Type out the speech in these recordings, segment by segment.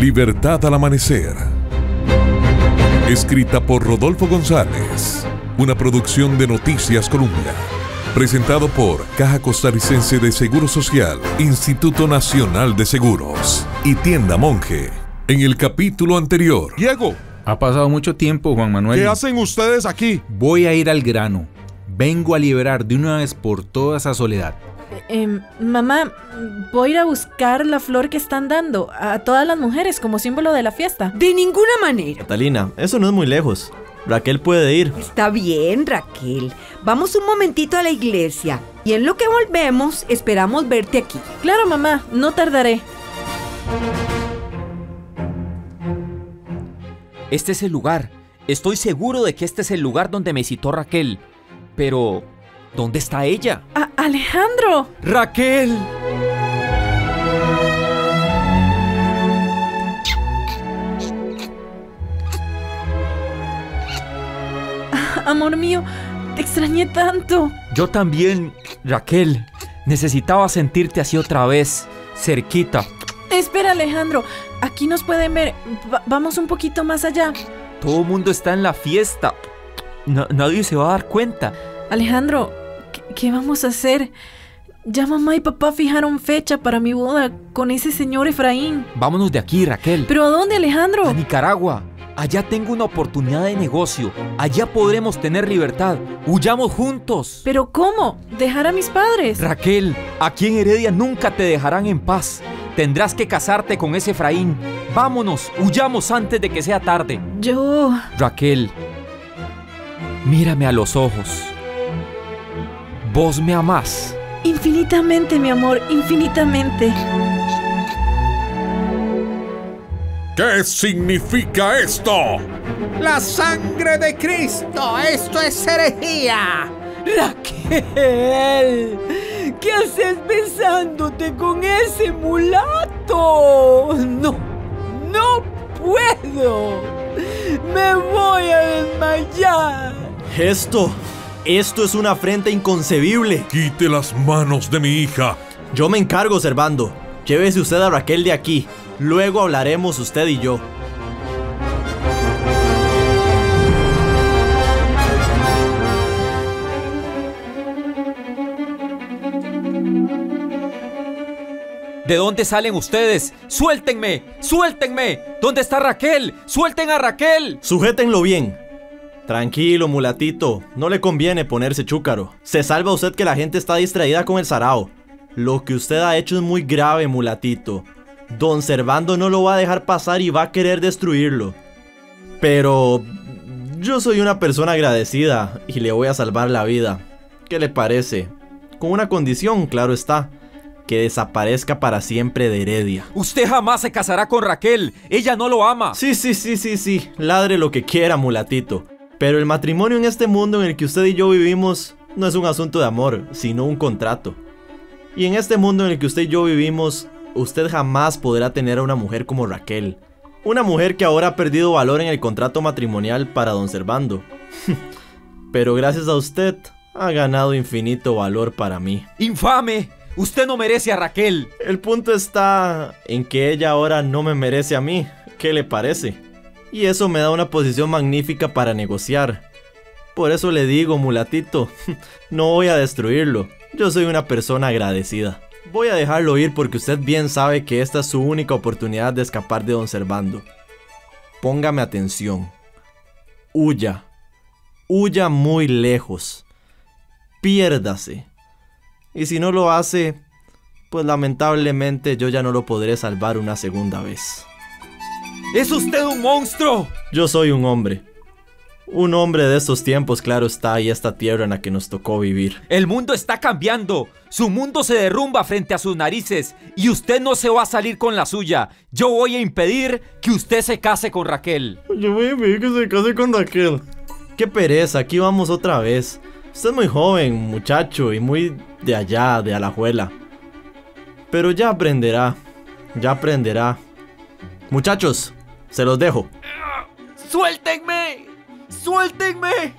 Libertad al amanecer. Escrita por Rodolfo González. Una producción de Noticias Colombia. Presentado por Caja Costarricense de Seguro Social, Instituto Nacional de Seguros y Tienda Monje. En el capítulo anterior. Diego, Ha pasado mucho tiempo, Juan Manuel. ¿qué hacen ustedes aquí? Voy a ir al grano. Vengo a liberar de una vez por todas a Soledad. Em, mamá, voy a ir a buscar la flor que están dando a todas las mujeres como símbolo de la fiesta. De ninguna manera. Catalina, eso no es muy lejos. Raquel puede ir. Está bien, Raquel. Vamos un momentito a la iglesia y en lo que volvemos esperamos verte aquí. Claro, mamá, no tardaré. Este es el lugar. Estoy seguro de que este es el lugar donde me citó Raquel. Pero, ¿dónde está ella? A- Alejandro, ¡Raquel! amor mío, te extrañé tanto. Yo también, Raquel. Necesitaba sentirte así otra vez, cerquita. Espera, Alejandro, aquí nos pueden ver. Va- vamos un poquito más allá. Todo el mundo está en la fiesta. Na- nadie se va a dar cuenta. Alejandro, ¿qué, qué vamos a hacer? Ya mamá y papá fijaron fecha para mi boda con ese señor Efraín. Vámonos de aquí, Raquel. ¿Pero a dónde, Alejandro? A Nicaragua. Allá tengo una oportunidad de negocio. Allá podremos tener libertad. Huyamos juntos. ¿Pero cómo? ¿Dejar a mis padres? Raquel, aquí en Heredia nunca te dejarán en paz. Tendrás que casarte con ese Efraín. Vámonos, huyamos antes de que sea tarde. Yo... Raquel, mírame a los ojos. Vos me amás. Infinitamente, mi amor, infinitamente. ¿Qué significa esto? La sangre de Cristo, esto es herejía. Raquel, ¿qué haces besándote con ese mulato? No, no puedo. Me voy a desmayar. Esto, esto es una afrenta inconcebible. Quite las manos de mi hija. Yo me encargo, Servando. Llévese usted a Raquel de aquí. Luego hablaremos usted y yo. ¿De dónde salen ustedes? ¡Suéltenme! ¡Suéltenme! ¿Dónde está Raquel? ¡Suelten a Raquel! Sujétenlo bien. Tranquilo, mulatito. No le conviene ponerse chúcaro. Se salva usted que la gente está distraída con el sarao. Lo que usted ha hecho es muy grave, mulatito. Don Servando no lo va a dejar pasar y va a querer destruirlo. Pero yo soy una persona agradecida y le voy a salvar la vida. ¿Qué le parece? Con una condición, claro está. Que desaparezca para siempre de Heredia. Usted jamás se casará con Raquel. Ella no lo ama. Sí, sí, sí, sí, sí. Ladre lo que quiera, mulatito. Pero el matrimonio en este mundo en el que usted y yo vivimos no es un asunto de amor, sino un contrato. Y en este mundo en el que usted y yo vivimos, usted jamás podrá tener a una mujer como Raquel. Una mujer que ahora ha perdido valor en el contrato matrimonial para don Servando. Pero gracias a usted, ha ganado infinito valor para mí. ¡Infame! Usted no merece a Raquel. El punto está en que ella ahora no me merece a mí. ¿Qué le parece? Y eso me da una posición magnífica para negociar. Por eso le digo, mulatito, no voy a destruirlo. Yo soy una persona agradecida. Voy a dejarlo ir porque usted bien sabe que esta es su única oportunidad de escapar de don Servando. Póngame atención. Huya. Huya muy lejos. Piérdase. Y si no lo hace, pues lamentablemente yo ya no lo podré salvar una segunda vez. ¡Es usted un monstruo! Yo soy un hombre. Un hombre de estos tiempos, claro está, y esta tierra en la que nos tocó vivir. El mundo está cambiando. Su mundo se derrumba frente a sus narices y usted no se va a salir con la suya. Yo voy a impedir que usted se case con Raquel. Yo voy a pedir que se case con Raquel. Qué pereza, aquí vamos otra vez. Usted es muy joven, muchacho, y muy de allá, de Alajuela. Pero ya aprenderá, ya aprenderá. Muchachos, se los dejo. ¡Suéltenme! ¡Suéltenme!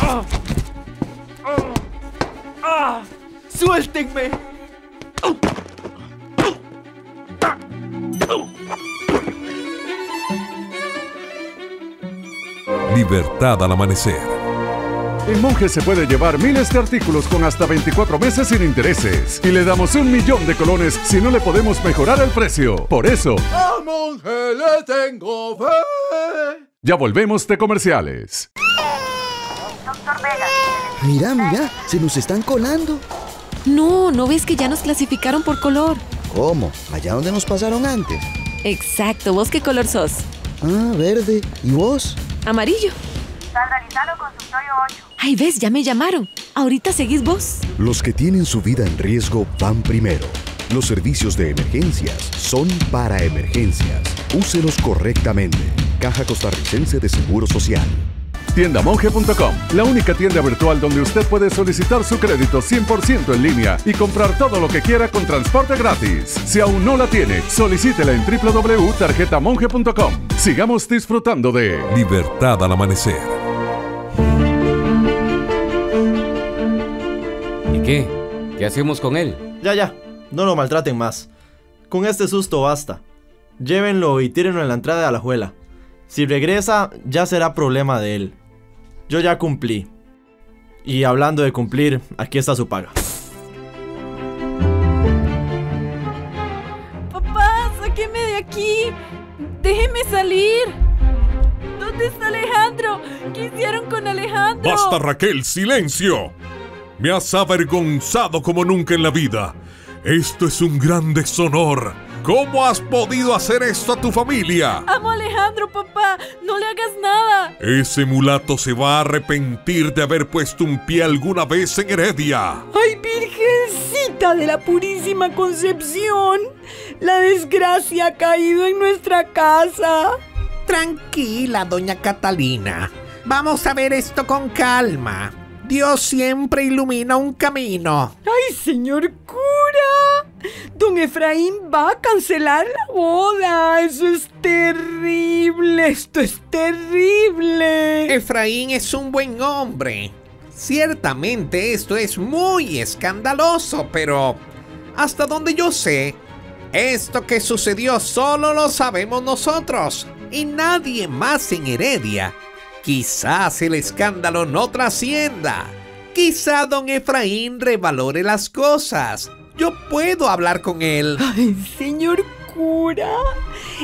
¡Ah! ¡Ah! ¡Ah! ¡Suéltenme! Libertad al amanecer. En Monje se puede llevar miles de artículos con hasta 24 meses sin intereses. Y le damos un millón de colones si no le podemos mejorar el precio. Por eso, A monje le tengo fe. ya volvemos de comerciales. Mira, mira, se nos están colando. No, ¿no ves que ya nos clasificaron por color? ¿Cómo? Allá donde nos pasaron antes. Exacto, ¿vos qué color sos? Ah, verde. ¿Y vos? Amarillo. Ay, ves, ya me llamaron. Ahorita seguís vos. Los que tienen su vida en riesgo van primero. Los servicios de emergencias son para emergencias. Úselos correctamente. Caja Costarricense de Seguro Social. Tiendamonje.com, la única tienda virtual donde usted puede solicitar su crédito 100% en línea y comprar todo lo que quiera con transporte gratis. Si aún no la tiene, solicítela en www.tarjetamonje.com. Sigamos disfrutando de Libertad al amanecer. Qué? ¿Qué hacemos con él? Ya, ya, no lo maltraten más. Con este susto basta. Llévenlo y tírenlo en la entrada de la juela. Si regresa, ya será problema de él. Yo ya cumplí. Y hablando de cumplir, aquí está su paga. Papá, sáqueme de aquí. Déjeme salir. ¿Dónde está Alejandro? ¿Qué hicieron con Alejandro? Basta Raquel, silencio. Me has avergonzado como nunca en la vida. Esto es un gran deshonor. ¿Cómo has podido hacer esto a tu familia? Amo a Alejandro, papá. No le hagas nada. Ese mulato se va a arrepentir de haber puesto un pie alguna vez en Heredia. ¡Ay, Virgencita de la Purísima Concepción! La desgracia ha caído en nuestra casa. Tranquila, doña Catalina. Vamos a ver esto con calma. Dios siempre ilumina un camino. ¡Ay, señor cura! Don Efraín va a cancelar la boda. Eso es terrible. Esto es terrible. Efraín es un buen hombre. Ciertamente esto es muy escandaloso, pero hasta donde yo sé, esto que sucedió solo lo sabemos nosotros y nadie más en Heredia. Quizás el escándalo no trascienda. Quizá don Efraín revalore las cosas. Yo puedo hablar con él. Ay, señor cura,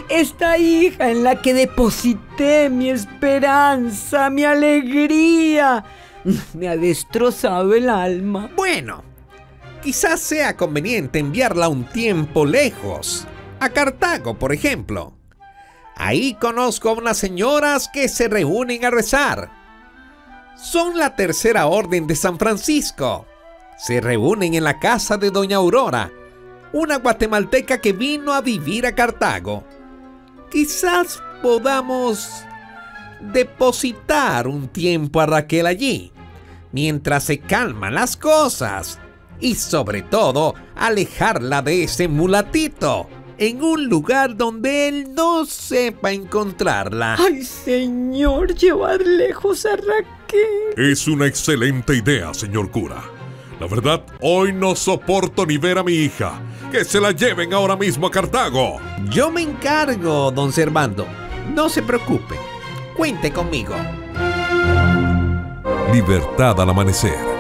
esta hija en la que deposité mi esperanza, mi alegría, me ha destrozado el alma. Bueno, quizás sea conveniente enviarla un tiempo lejos. A Cartago, por ejemplo. Ahí conozco a unas señoras que se reúnen a rezar. Son la tercera orden de San Francisco. Se reúnen en la casa de Doña Aurora, una guatemalteca que vino a vivir a Cartago. Quizás podamos depositar un tiempo a Raquel allí, mientras se calman las cosas, y sobre todo alejarla de ese mulatito en un lugar donde él no sepa encontrarla. Ay, señor, llevar lejos a Raquel. Es una excelente idea, señor cura. La verdad, hoy no soporto ni ver a mi hija. Que se la lleven ahora mismo a Cartago. Yo me encargo, don Servando. No se preocupe. Cuente conmigo. Libertad al amanecer.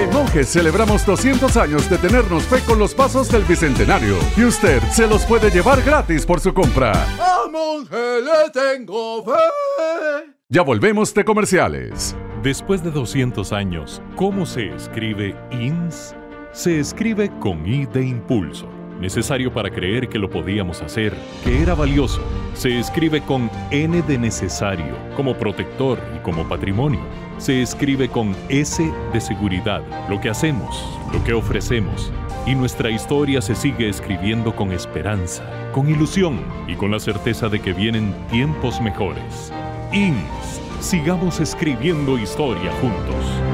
En Monjes celebramos 200 años de tenernos fe con los pasos del Bicentenario. Y usted se los puede llevar gratis por su compra. A monje le tengo fe. Ya volvemos de comerciales. Después de 200 años, ¿cómo se escribe INS? Se escribe con I de impulso, necesario para creer que lo podíamos hacer, que era valioso. Se escribe con N de necesario, como protector y como patrimonio. Se escribe con S de seguridad, lo que hacemos, lo que ofrecemos. Y nuestra historia se sigue escribiendo con esperanza, con ilusión y con la certeza de que vienen tiempos mejores. INS. Sigamos escribiendo historia juntos.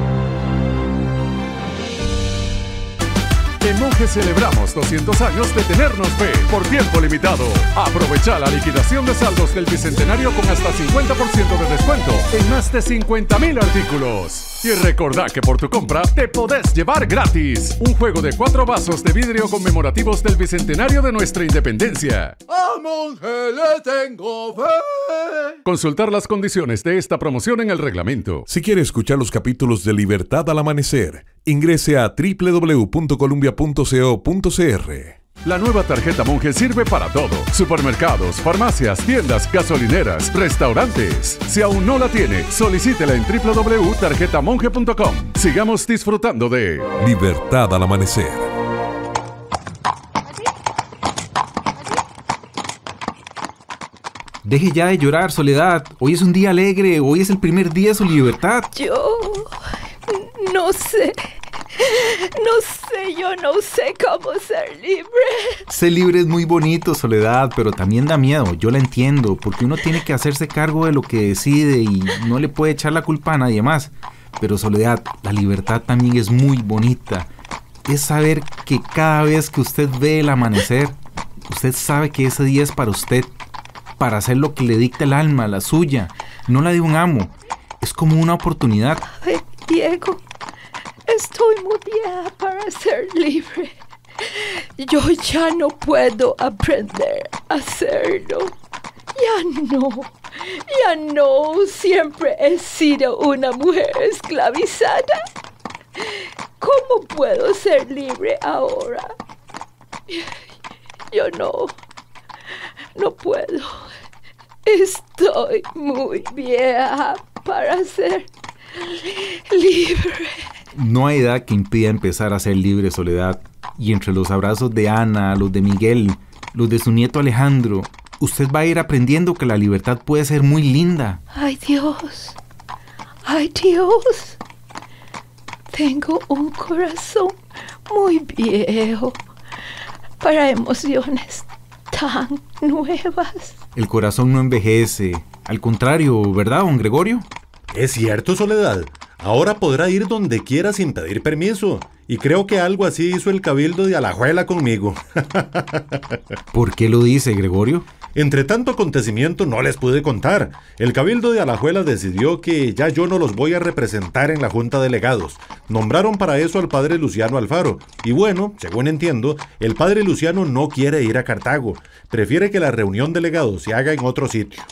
En Monje celebramos 200 años de tenernos fe por tiempo limitado. Aprovecha la liquidación de saldos del Bicentenario con hasta 50% de descuento en más de 50 mil artículos. Y recordá que por tu compra te podés llevar gratis un juego de cuatro vasos de vidrio conmemorativos del Bicentenario de nuestra independencia. A Monje le tengo fe. Consultar las condiciones de esta promoción en el reglamento. Si quiere escuchar los capítulos de Libertad al Amanecer, ingrese a La nueva tarjeta Monje sirve para todo. Supermercados, farmacias, tiendas, gasolineras, restaurantes. Si aún no la tiene, solicítela en www.tarjetamonje.com. Sigamos disfrutando de Libertad al Amanecer. Deje ya de llorar, Soledad. Hoy es un día alegre, hoy es el primer día de su libertad. Yo no sé. No sé, yo no sé cómo ser libre. Ser libre es muy bonito, Soledad, pero también da miedo. Yo la entiendo, porque uno tiene que hacerse cargo de lo que decide y no le puede echar la culpa a nadie más. Pero Soledad, la libertad también es muy bonita. Es saber que cada vez que usted ve el amanecer, usted sabe que ese día es para usted, para hacer lo que le dicta el alma, la suya, no la de un amo. Es como una oportunidad. Ay, Diego, estoy muy vieja para ser libre. Yo ya no puedo aprender a hacerlo. Ya no, ya no, siempre he sido una mujer esclavizada. ¿Cómo puedo ser libre ahora? Yo no, no puedo. Estoy muy vieja para ser libre. No hay edad que impida empezar a ser libre, Soledad. Y entre los abrazos de Ana, los de Miguel, los de su nieto Alejandro, usted va a ir aprendiendo que la libertad puede ser muy linda. Ay Dios, ay Dios, tengo un corazón muy viejo para emociones tan nuevas. El corazón no envejece. Al contrario, ¿verdad, don Gregorio? Es cierto, Soledad. Ahora podrá ir donde quiera sin pedir permiso. Y creo que algo así hizo el cabildo de Alajuela conmigo. ¿Por qué lo dice, Gregorio? Entre tanto acontecimiento no les pude contar. El cabildo de Alajuela decidió que ya yo no los voy a representar en la junta de legados. Nombraron para eso al padre Luciano Alfaro. Y bueno, según entiendo, el padre Luciano no quiere ir a Cartago. Prefiere que la reunión de legados se haga en otro sitio.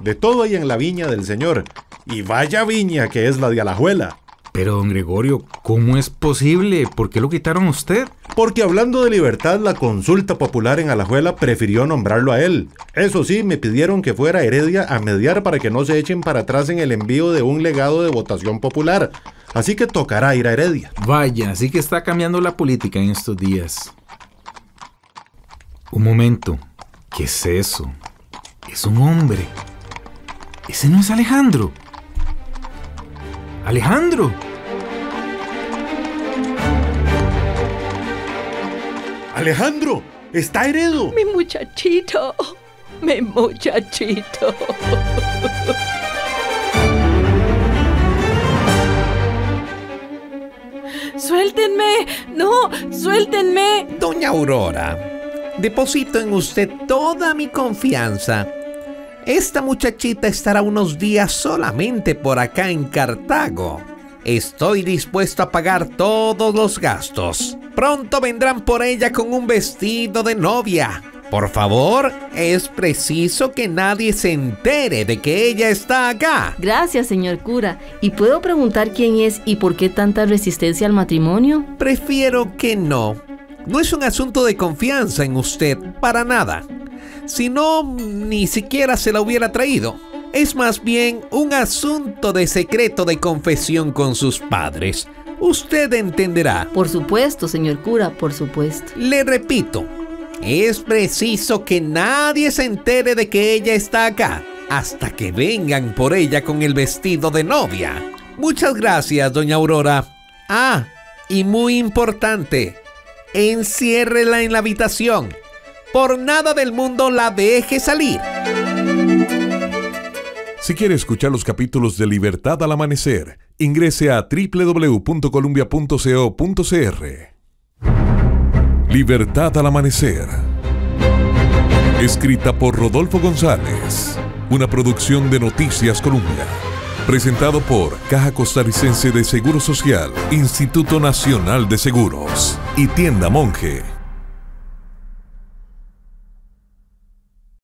De todo hay en la viña del Señor. Y vaya viña que es la de Alajuela. Pero, don Gregorio, ¿cómo es posible? ¿Por qué lo quitaron a usted? Porque hablando de libertad, la consulta popular en Alajuela prefirió nombrarlo a él. Eso sí, me pidieron que fuera Heredia a mediar para que no se echen para atrás en el envío de un legado de votación popular. Así que tocará ir a Heredia. Vaya, así que está cambiando la política en estos días. Un momento. ¿Qué es eso? Es un hombre. Ese no es Alejandro. Alejandro. Alejandro, está heredo. Mi muchachito, mi muchachito. ¡Suéltenme! ¡No! ¡Suéltenme! Doña Aurora, deposito en usted toda mi confianza. Esta muchachita estará unos días solamente por acá en Cartago. Estoy dispuesto a pagar todos los gastos. Pronto vendrán por ella con un vestido de novia. Por favor, es preciso que nadie se entere de que ella está acá. Gracias, señor cura. ¿Y puedo preguntar quién es y por qué tanta resistencia al matrimonio? Prefiero que no. No es un asunto de confianza en usted, para nada. Si no, ni siquiera se la hubiera traído. Es más bien un asunto de secreto de confesión con sus padres. Usted entenderá. Por supuesto, señor cura, por supuesto. Le repito, es preciso que nadie se entere de que ella está acá hasta que vengan por ella con el vestido de novia. Muchas gracias, doña Aurora. Ah, y muy importante, enciérrela en la habitación. Por nada del mundo la deje salir. Si quiere escuchar los capítulos de Libertad al Amanecer, ingrese a www.columbia.co.cr. Libertad al amanecer. Escrita por Rodolfo González. Una producción de Noticias Colombia. Presentado por Caja Costarricense de Seguro Social, Instituto Nacional de Seguros y Tienda Monje.